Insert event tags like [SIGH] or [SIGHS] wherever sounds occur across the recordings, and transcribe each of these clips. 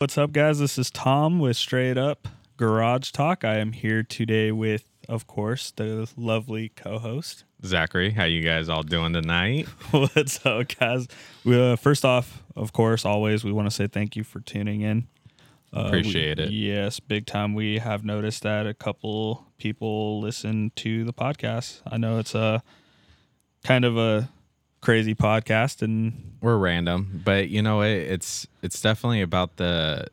What's up, guys? This is Tom with Straight Up Garage Talk. I am here today with, of course, the lovely co-host. Zachary, how you guys all doing tonight? [LAUGHS] What's up, guys? We, uh, first off, of course, always we want to say thank you for tuning in. Uh, Appreciate we- it. Yes, big time. We have noticed that a couple people listen to the podcast. I know it's a kind of a crazy podcast, and We're random, but you know it, it's it's definitely about the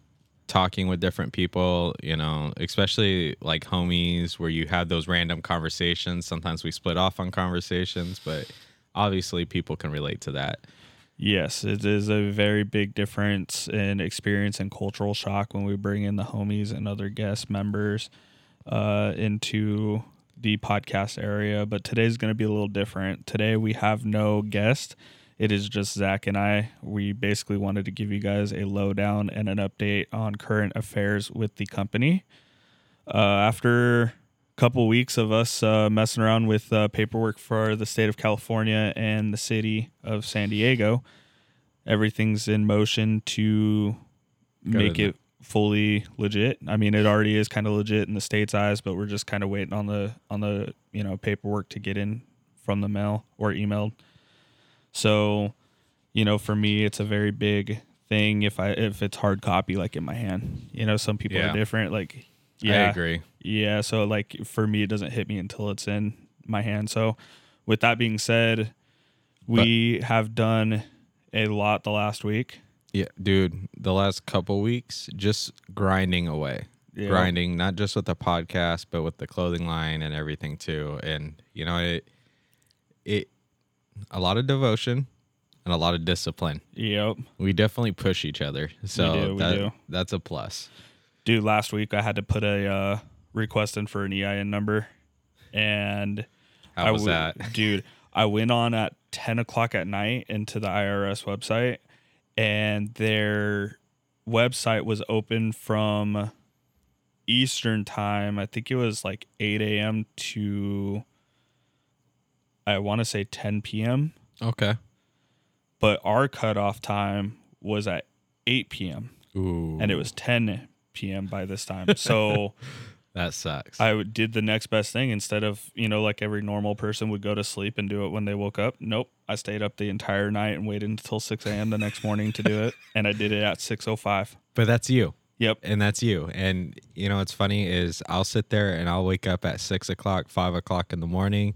talking with different people, you know, especially like homies where you have those random conversations. Sometimes we split off on conversations, but obviously people can relate to that. Yes, it is a very big difference in experience and cultural shock when we bring in the homies and other guest members uh, into the podcast area. But today's going to be a little different. Today we have no guest. It is just Zach and I. We basically wanted to give you guys a lowdown and an update on current affairs with the company. Uh, after a couple weeks of us uh, messing around with uh, paperwork for the state of California and the city of San Diego, everything's in motion to Go make to it fully legit. I mean, it already is kind of legit in the state's eyes, but we're just kind of waiting on the on the you know paperwork to get in from the mail or emailed. So, you know, for me, it's a very big thing if I if it's hard copy like in my hand. You know, some people Yeah. are different. Like, yeah, I agree. yeah. So like for me, it doesn't hit me until it's in my hand. So, with that being said, we have done a lot the last week. Yeah, dude, the last couple weeks just grinding away. Yeah. Grinding not just with the podcast but with the clothing line and everything too. And you know, it it a lot of devotion and a lot of discipline. Yep. We definitely push each other. So do, we that, do. that's a plus. dude last week i had to put a uh, request in for an ein number and How I was w- that? [LAUGHS] dude i went on at 10 o'clock at night into the irs website and their website was open from eastern time i think it was like 8 a.m to i want to say 10 p.m Okay. but our cutoff time was at 8 p.m Ooh. and it was 10 p.m by this time so [LAUGHS] that sucks. I did the next best thing instead of, you know, like every normal person would go to sleep and do it when they woke up. Nope. I stayed up the entire night and waited until 6 a.m. the next morning to do it. [LAUGHS] And I did it at 6.05. but that's you. Yep. and that's you. And you know what's funny is I'll sit there and I'll wake up at six o'clock, five o'clock in the morning,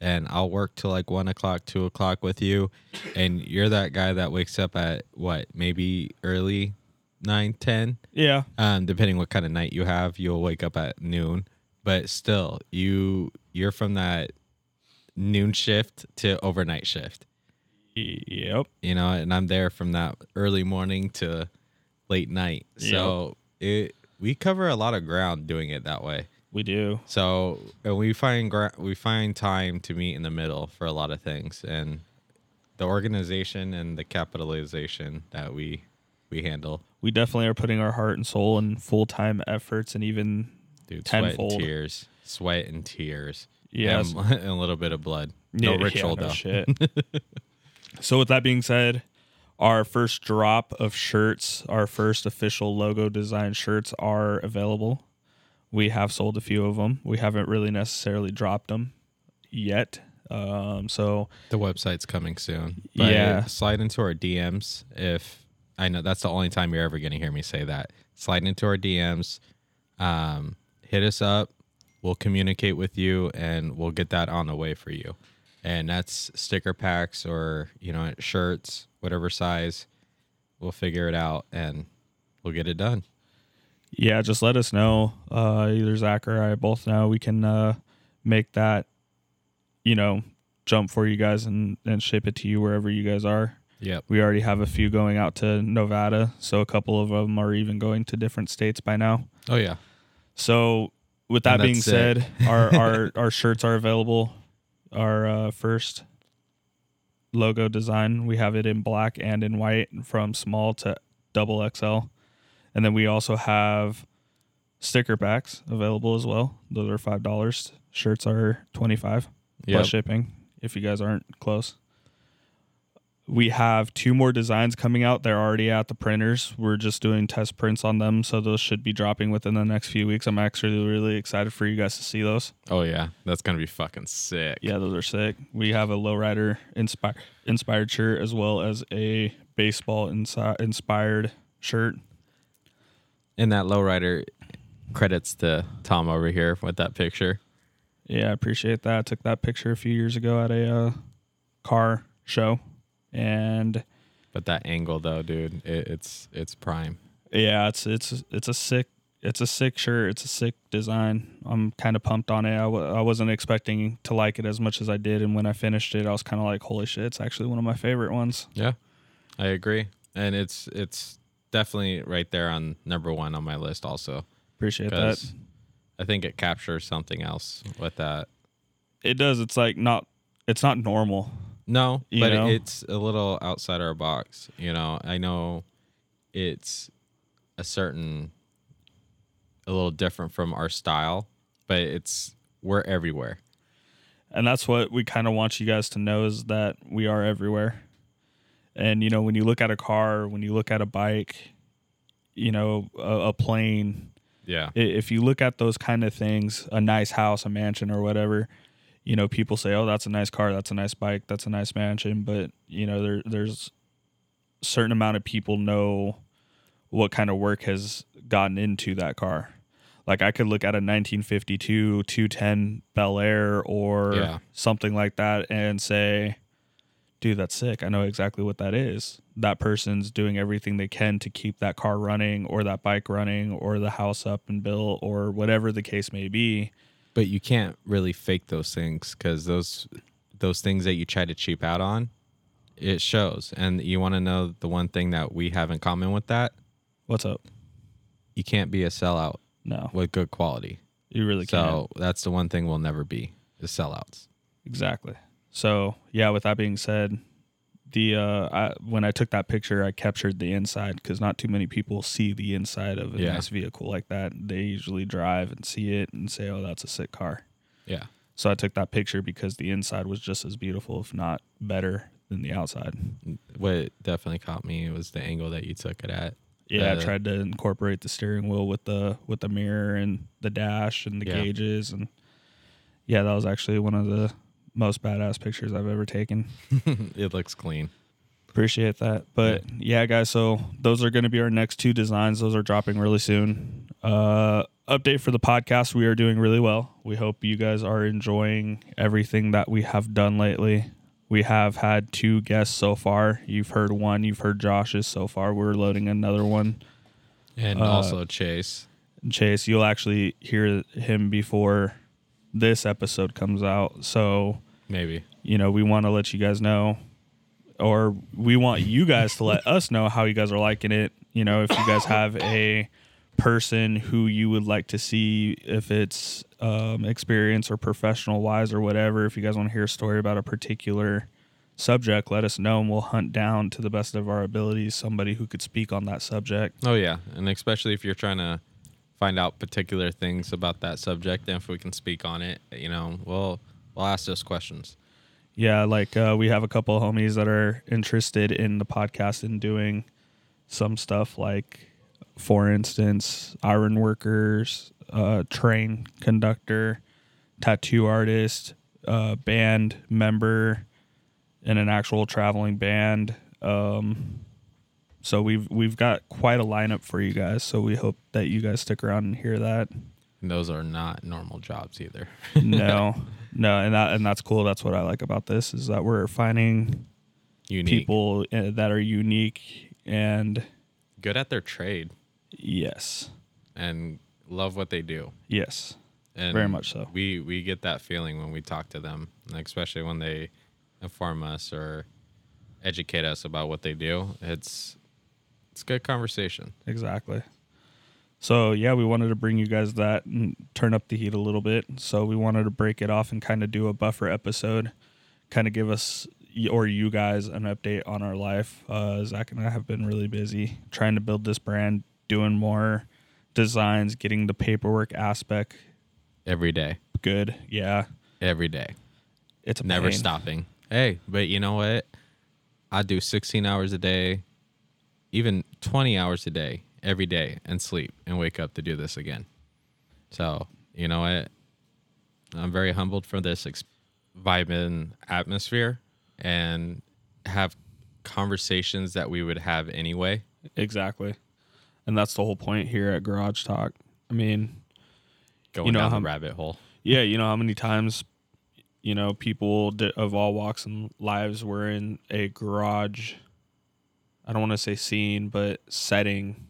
and I'll work till like one o'clock, two o'clock with you, and you're that guy that wakes up at what maybe early nine, ten, Yeah. um, depending what kind of night you have. You'll wake up at noon, but still, you you're from that noon shift to overnight shift. Yep. You know, and I'm there from that early morning to late night. So it we cover a lot of ground doing it that way. We do. So and we find gra- we find time to meet in the middle for a lot of things, and the organization and the capitalization that we we handle, We definitely are putting our heart and soul and full time efforts and even, dude, sweat and tears, sweat and tears, yes. and, and [LAUGHS] a little bit of blood. No Yeah, ritual yeah, no though. shit. [LAUGHS] so with that being said, our first drop of shirts, our first official logo design shirts are available. We have sold a few of them. We haven't really necessarily dropped them yet. Um, so The website's coming soon. But Yeah. Slide into our DMs if I know that's the only time you're ever going to hear me say that. Slide into our DMs. Um, hit us up. We'll communicate with you and we'll get that on the way for you. And that's sticker packs or, you know, shirts, whatever size. We'll figure it out and we'll get it done. yeah, just let us know. Uh, either Zach or I both know we can uh, make that, you know, jump for you guys and, and ship it to you wherever you guys are. Yep. We already have a few going out to Nevada, so a couple of them are even going to different states by now. Oh, yeah. So, with that being said, our, [LAUGHS] our our shirts are available. Our uh, first logo design, we have it in black and in white, from small to double XL, and then we also have sticker packs available as well. Those are five dollars. Shirts are twenty five Yep. plus shipping if you guys aren't close. We have two more designs coming out. They're already at the printers. We're just doing test prints on them, so those should be dropping within the next few weeks. I'm actually really excited for you guys to see those. Oh yeah, that's gonna be fucking sick. Yeah, those are sick. We have a lowrider inspired inspired shirt as well as a baseball insi- inspired shirt. And that lowrider credits to Tom over here with that picture. Yeah, I appreciate that. I took that picture a few years ago at a uh, car show, and But that angle though, dude, it, it's it's prime. yeah, it's it's it's a sick it's a sick shirt. It's a sick design. I'm kind of pumped on it. I w- I wasn't expecting to like it as much as I did, and when I finished it, I was kind of like, holy shit! It's actually one of my favorite ones. Yeah, I agree, and it's it's definitely right there on number one on my list also Appreciate that. I think it captures something else with that. It does. It's like not. It's not normal. No, You but know? it's a little outside our box. You know, I know it's a certain, a little different from our style, but it's we're everywhere. and that's what we kind of want you guys to know is that we are everywhere and you know when you look at a car when you look at a bike you know a, a plane Yeah, if you look at those kind of things a nice house a mansion or whatever you know people say oh that's a nice car that's a nice bike that's a nice mansion but you know there there's a certain amount of people know what kind of work has gotten into that car. Like i could look at a 1952 210 bel air or Yeah. something like that and say dude that's sick. I know exactly what that is. That person's doing everything they can to keep that car running or that bike running or the house up and built or whatever the case may be but you can't really fake those things because those those things that you try to cheap out on, it shows. And you want to know the one thing that we have in common with that: what's up you can't be a sellout no with good quality. you really can't So that's the one thing we'll never be: is sellouts. Exactly. So yeah, with that being said, the uh, I, when I took that picture, I captured the inside because not too many people see the inside of a Yeah. nice vehicle like that. They usually drive and see it and say, "Oh, that's a sick car." Yeah. So I took that picture because the inside was just as beautiful, if not better, than the outside. What definitely caught me was the angle that you took it at. Yeah, I tried to incorporate the steering wheel with the with the mirror and the dash and the Yeah. gauges and yeah, that was actually one of the most badass pictures I've ever taken. [LAUGHS] it looks clean. Appreciate that. But yeah. guys, so those are going to be our next two designs. Those are dropping really soon. Uh, update for the podcast. We are doing really well. We hope you guys are enjoying everything that we have done lately. We have had two guests so far. You've heard one, you've heard Josh's so far. We're loading another one. And Uh, also Chase. Chase, you'll actually hear him before this episode comes out. So Maybe. you know, we want to let you guys know, or we want you guys to let us know how you guys are liking it. You know, if you guys have a person who you would like to see, if it's um, experience or professional wise or whatever, if you guys want to hear a story about a particular subject, let us know and we'll hunt down to the best of our abilities somebody who could speak on that subject. Oh yeah, and especially if you're trying to find out particular things about that subject, and if we can speak on it, you know, we'll we'll ask those questions. Yeah, like uh, we have a couple of homies that are interested in the podcast and doing some stuff like, for instance, iron workers, uh, train conductor, tattoo artist, uh, band member, in an actual traveling band. Um, so we've we've got quite a lineup for you guys. So we hope that you guys stick around and hear that. And those are not normal jobs either. no, [LAUGHS] no, and that and that's cool. That's what I like about this is that we're finding Unique, people uh, that are unique and good at their trade, yes, and love what they do. yes, And Very much so. We we get that feeling when we talk to them, especially when they inform us or educate us about what they do. It's it's good conversation. exactly. So yeah, we wanted to bring you guys that and turn up the heat a little bit. So we wanted to break it off and kind of do a buffer episode, kind of give us or you guys an update on our life. Uh, Zach and I have been really busy trying to build this brand, doing more designs, getting the paperwork aspect Every day, good. Yeah, every day, it's a never pain. stopping. Hey, but you know what? I do 16 hours a day, even 20 hours a day every day and sleep and wake up to do this again. So, you know what? I'm very humbled for this ex- vibing atmosphere and have conversations that we would have anyway. Exactly. And that's the whole point here at Garage Talk. I mean, Going You know down how- the rabbit hole. yeah, you know how many times, you know, people of all walks and lives were in a garage. I don't want to say scene, but setting.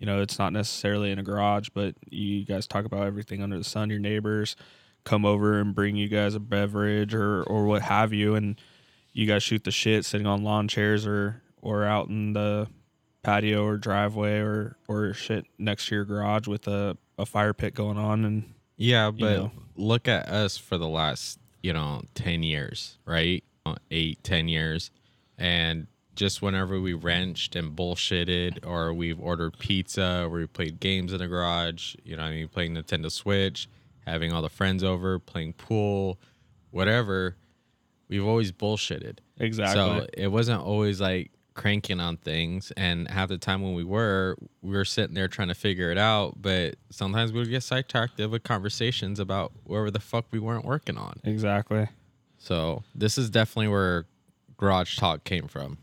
You know, it's not necessarily in a garage, but you guys talk about everything under the sun. Your neighbors come over and bring you guys a beverage or or what have you, and you guys shoot the shit sitting on lawn chairs or or out in the patio or driveway or or shit next to your garage with a, a fire pit going on and Yeah, but know. look at us for the last, you know, 10 years, right? Uh, Eight, 10 years. And just whenever we wrenched and bullshitted, or we've ordered pizza, or we played games in the garage, you know, what I mean, playing Nintendo Switch, having all the friends over, playing pool, whatever, we've always bullshitted. exactly So it wasn't always like cranking on things. And half the time when we were, we were sitting there trying to figure it out. But sometimes we would get sidetracked with conversations about wherever the fuck we weren't working on. exactly. So this is definitely where Garage Talk came from.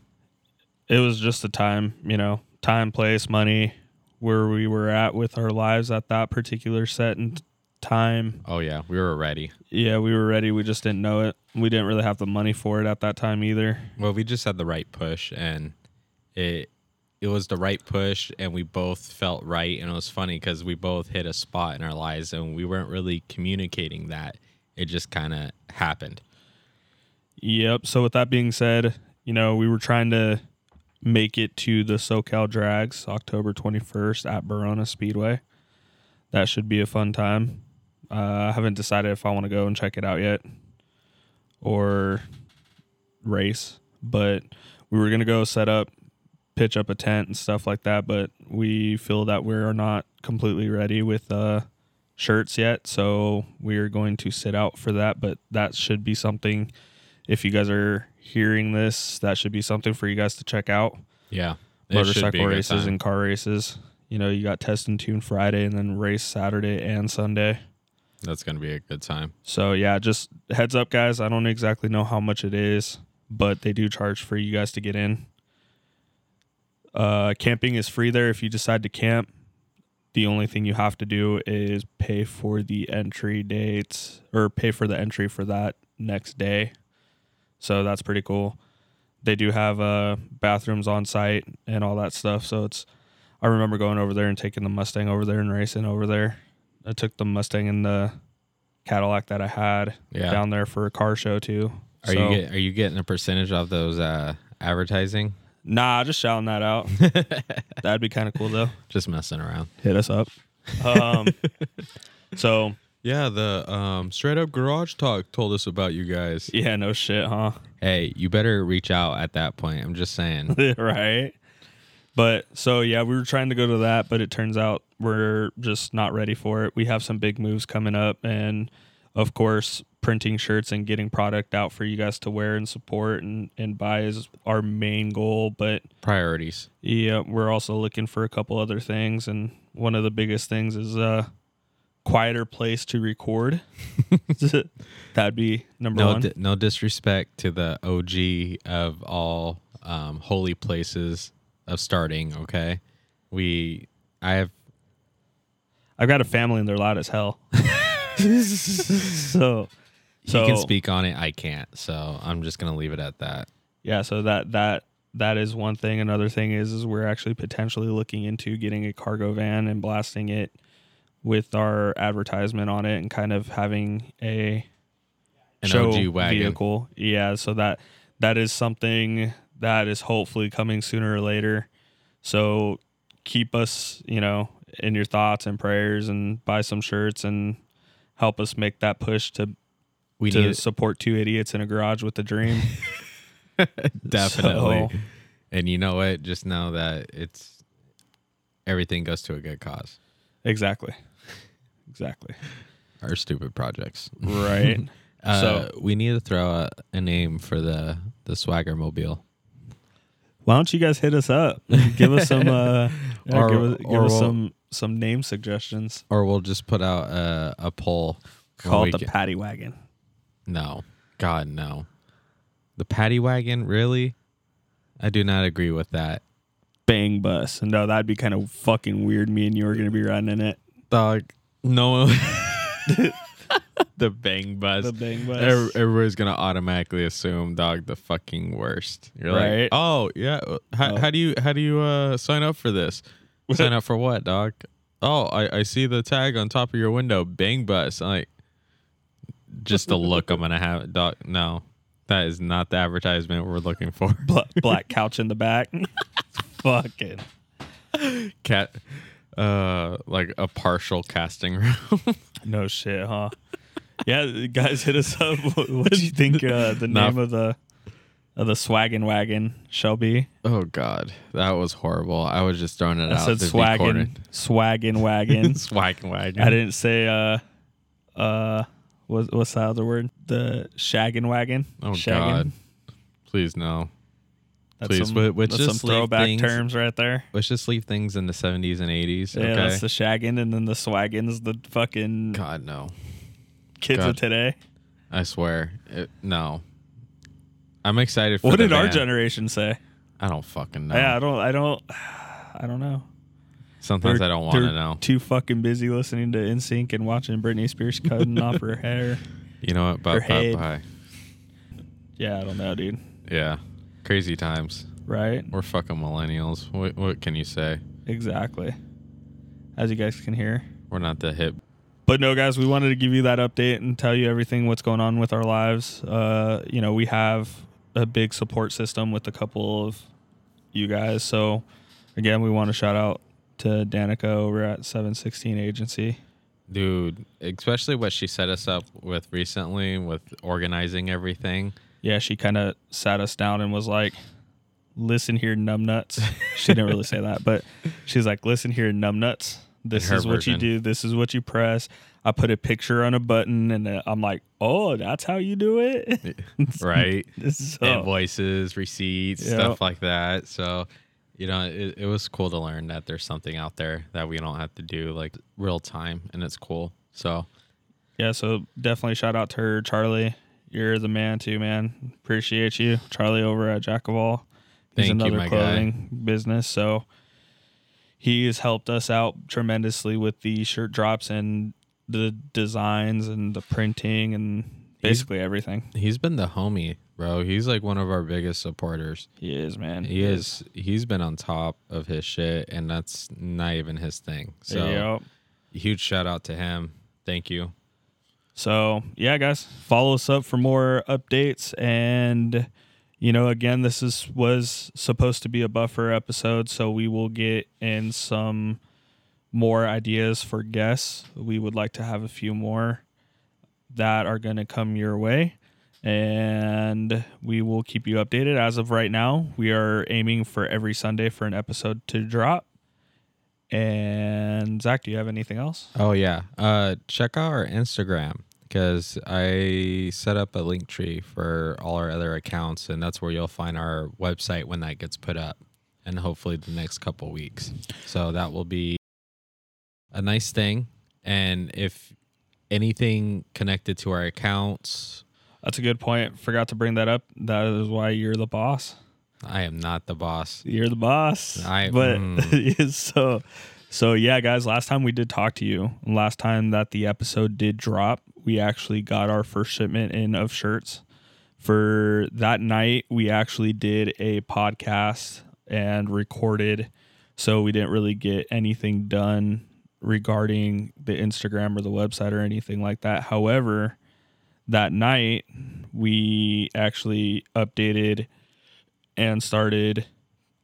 It was just the time, you know, time, place, money, where we were at with our lives at that particular set and time. Oh, yeah, we were ready. Yeah, we were ready. We just didn't know it. We didn't really have the money for it at that time either. Well, we just had the right push and it. It was the right push, and we both felt right. And it was funny because we both hit a spot in our lives, and we weren't really communicating that. It just kind of happened. Yep. So with that being said, you know, we were trying to make it to the SoCal Drags October 21st at Barona Speedway. That should be a fun time. Uh, I haven't decided if I want to go and check it out yet or race, but we were going to go set up, pitch up a tent and stuff like that, but we feel that we're not completely ready with uh, shirts yet. So we are going to sit out for that, but that should be something if you guys are hearing this, that should be something for you guys to check out. Yeah. It should be a Motorcycle races and car races. You know, you got test and tune Friday and then race Saturday and Sunday. That's gonna be a good time. So yeah, just heads up guys, I don't exactly know how much it is, but they do charge for you guys to get in. Uh camping is free there if you decide to camp. The only thing you have to do is pay for the entry dates or pay for the entry for that next day. So that's pretty cool. They do have uh bathrooms on site and all that stuff. So it's I remember going over there and taking the Mustang over there and racing over there. I took the Mustang and the Cadillac that I had Yeah. down there for a car show too. Are So- you get, are you getting a percentage of those uh, advertising? Nah, just shouting that out. [LAUGHS] That'd be kind of cool though. Just messing around. Hit us up. Um, [LAUGHS] so Yeah, the um, straight up garage talk told us about you guys. yeah, no shit, huh? Hey, you better reach out at that point. I'm just saying. [LAUGHS] right. But so yeah, we were trying to go to that, but it turns out we're just not ready for it. We have some big moves coming up, and of course, printing shirts and getting product out for you guys to wear and support and, and buy is our main goal. But Priorities. yeah, we're also looking for a couple other things, and one of the biggest things is a quieter place to record. [LAUGHS] [LAUGHS] That'd be number No, one. di- no disrespect to the OG of all um, holy places of starting. Okay, we I have I've got a family and they're loud as hell. [LAUGHS] so, so you can speak on it. I can't, so I'm just gonna leave it at that. yeah. So that that that is one thing. Another thing is is we're actually potentially looking into getting a cargo van and blasting it with our advertisement on it and kind of having a An show OG wagon. vehicle. Yeah. So that that is something that is hopefully coming sooner or later. So keep us, you know, in your thoughts and prayers and buy some shirts and help us make that push to We to need support two idiots in a garage with a dream. [LAUGHS] [LAUGHS] definitely. So- and you know what? Just know that it's everything goes to a good cause. Exactly. Exactly. Our stupid projects. Right. [LAUGHS] Uh, So- we need to throw a, a name for the the swagger mobile. Why don't you guys hit us up? Give us some uh [LAUGHS] yeah, Or- give us, give us we'll- some some name suggestions. Or we'll just put out a, a poll. when Call it the get- Patty Wagon. No. God, no. The paddy wagon, really? I do not agree with that. Bang bus. No, that'd be kind of fucking weird. Me and you are gonna be riding in it. Dog, no. [LAUGHS] the bang bus. The bang bus. Ev- Everybody's gonna automatically assume dog the fucking worst. You're Right. like, oh yeah. How, Oh. how do you how do you uh sign up for this? sign up for what, dog? Oh, I, I see the tag on top of your window, bang bus. I'm like, just the look I'm gonna have, dog. No, that is not the advertisement we're looking for. Bla- black [LAUGHS] couch in the back. [LAUGHS] fucking. Cat, uh, like a partial casting room. [LAUGHS] No shit, huh? yeah, guys, hit us up. What, [LAUGHS] what do you think uh, the Not- name of the of the swaggin' wagon shall be? oh God, that was horrible. I was just throwing it I out. said swaggin' swaggin' [LAUGHS] wagon. Swaggin' wagon. I didn't say uh uh what, what's the other word? The shaggin' wagon. Oh Shaggin'. God, please no. That's Please, some, but that's just some throwback things- terms right there. Let's just leave things in the 70s and 80s. Yeah, okay. that's the shaggin', and then the swaggin' is the fucking God no. kids God. of today. I swear. It, no. I'm excited for What did our generation say? I don't fucking know. Yeah, I don't, I don't, [SIGHS] I don't know. Sometimes They're- I don't want to know. Too fucking busy listening to NSYNC and watching Britney Spears cutting [LAUGHS] off her hair. You know what? Bye, bye, bye. Yeah, I don't know, dude. Yeah. Crazy times. Right? We're fucking millennials. What, what can you say? Exactly. As you guys can hear. We're not the hip. But no, guys, we wanted to give you that update and tell you everything what's going on with our lives. Uh, you know, we have a big support system with a couple of you guys. So, again, we want to shout out to Danica over at 716 Agency. Dude, especially what she set us up with recently with organizing everything. Yeah, she kind of sat us down and was like, "Listen here, numbnuts." [LAUGHS] She didn't really say that, but she's like, "Listen here, numbnuts. This is what you do. This is what you press." I put a picture on a button, and uh, I'm like, "Oh, that's how you do it." [LAUGHS] Right? [LAUGHS] so, Invoices, receipts, Yeah. stuff like that. So, you know, it, it was cool to learn that there's something out there that we don't have to do like real time and it's cool. So, yeah, so definitely shout out to her, Charlie. You're the man too, man. Appreciate you, Charlie, over at Jack of All. He's Thank you, another guy. clothing business, so he has helped us out tremendously with the shirt drops and the designs and the printing and basically everything. he's been the homie, bro. He's like one of our biggest supporters. He is, man. He is. He's been on top of his shit, and that's not even his thing. So, Yep. huge shout out to him. Thank you. So yeah, guys, follow us up for more updates. And you know, again, this is was supposed to be a buffer episode, so we will get in some more ideas for guests. We would like to have a few more that are going to come your way. And we will keep you updated. As of right now, we are aiming for every Sunday for an episode to drop. And Zach, do you have anything else? Oh yeah. Uh, check out our Instagram because I set up a Linktree for all our other accounts, and that's where you'll find our website when that gets put up, and hopefully the next couple weeks. So that will be a nice thing. And if anything connected to our accounts, That's a good point. Forgot to bring that up. That is why you're the boss. I am not the boss. You're the boss. I- but mm. [LAUGHS] so so yeah, guys. Last time we did talk to you. Last time that the episode did drop, we actually got our first shipment in of shirts. For that night, we actually did a podcast and recorded. So we didn't really get anything done regarding the Instagram or the website or anything like that. However, that night we actually updated and started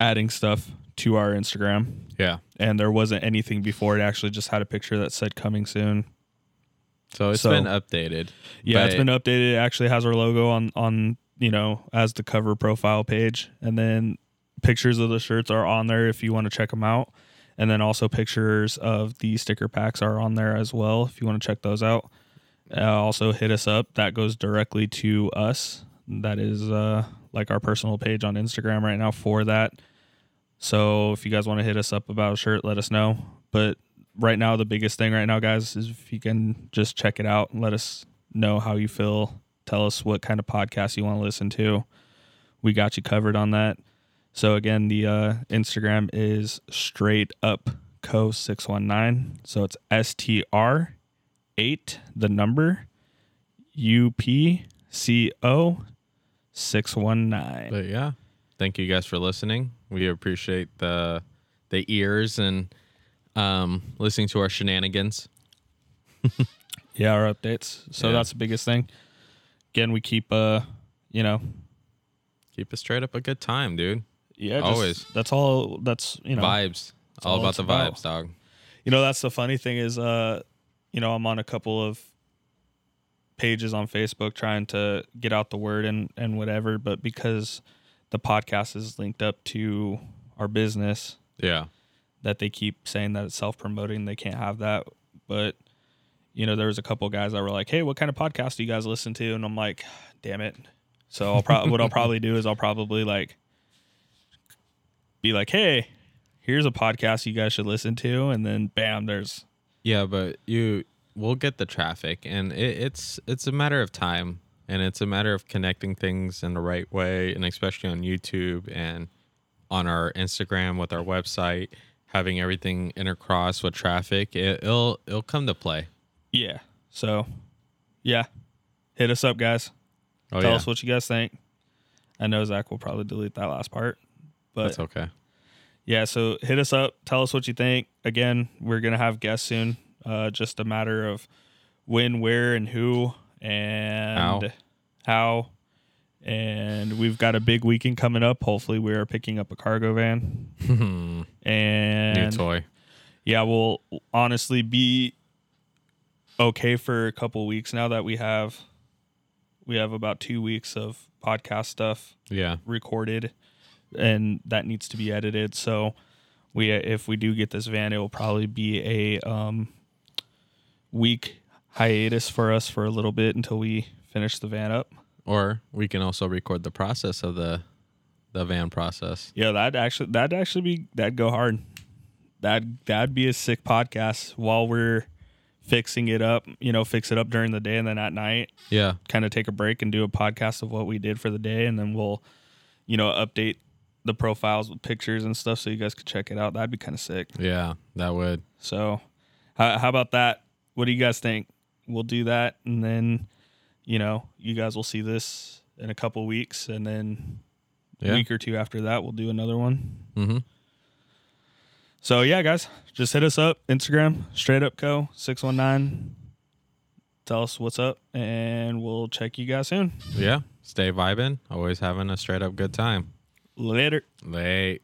adding stuff to our Instagram. Yeah. And there wasn't anything before. It actually just had a picture that said coming soon. So it's So- been updated. Yeah, it's been updated. It actually has our logo on on, you know, as the cover profile page. And then pictures of the shirts are on there if you want to check them out. And then also pictures of the sticker packs are on there as well if you want to check those out. Uh, also hit us up. That goes directly to us. That is uh like our personal page on Instagram right now for that. So if you guys want to hit us up about a shirt, let us know. But right now, the biggest thing right now, guys, is if you can just check it out and let us know how you feel. Tell us what kind of podcast you want to listen to. We got you covered on that. So again, the uh, Instagram is straight up co six one nine. So it's S T R eight the number U P C O six one nine. But yeah, thank you guys for listening. We appreciate the the ears and um, listening to our shenanigans. Yeah, our updates. So Yeah. that's the biggest thing. Again, we keep uh, you know, Keep it straight up a good time, dude. yeah, just, Always. That's all. That's you know, vibes. All, all about the about. vibes, dog. you know that's the funny thing is uh you know i'm on a couple of pages on facebook trying to get out the word and and whatever but because the podcast is linked up to our business Yeah. That they keep saying that it's self-promoting they can't have that. But you know there was a couple guys that were like hey what kind of podcast do you guys listen to? And i'm like damn it. So i'll what i'll probably do is i'll probably like be like hey here's a podcast you guys should listen to. And then bam there's Yeah, but you we'll get the traffic. And it, it's it's a matter of time. And it's a matter of connecting things in the right way. And especially on YouTube and on our Instagram with our website having everything intercross with traffic it, it'll it'll come to play. Yeah. So, yeah, hit us up, guys. Oh Tell yeah. us what you guys think. I know Zach will probably delete that last part, but That's okay. yeah. So hit us up. Tell us what you think. Again, we're gonna have guests soon. Uh, just a matter of when, where, and who, and How. how. And we've got a big weekend coming up. Hopefully, we are picking up a cargo van. [LAUGHS] and New toy. yeah, we'll honestly be okay for a couple weeks now that we have we have about two weeks of podcast stuff Yeah. recorded and that needs to be edited. So we if we do get this van, it will probably be a um week hiatus for us for a little bit until we finish the van up. Or we can also record the process of the the van process. Yeah, that'd actually that'd actually be that'd go hard. That that'd be a sick podcast while we're fixing it up. You know, fix it up during the day and then at night, Yeah. kind of take a break and do a podcast of what we did for the day, and then we'll, you know, update the profiles with pictures and stuff so you guys could check it out. That'd be kind of sick. Yeah, that would. So, how, how about that? What do you guys think? We'll do that, and then, you know, you guys will see this in a couple weeks, and then a week or two after that, we'll do another one. Mhm. So yeah, guys, just hit us up Instagram straight up co six one nine. Tell us what's up, and we'll check you guys soon. Yeah. Stay vibing. Always having a straight up good time. Later. Late.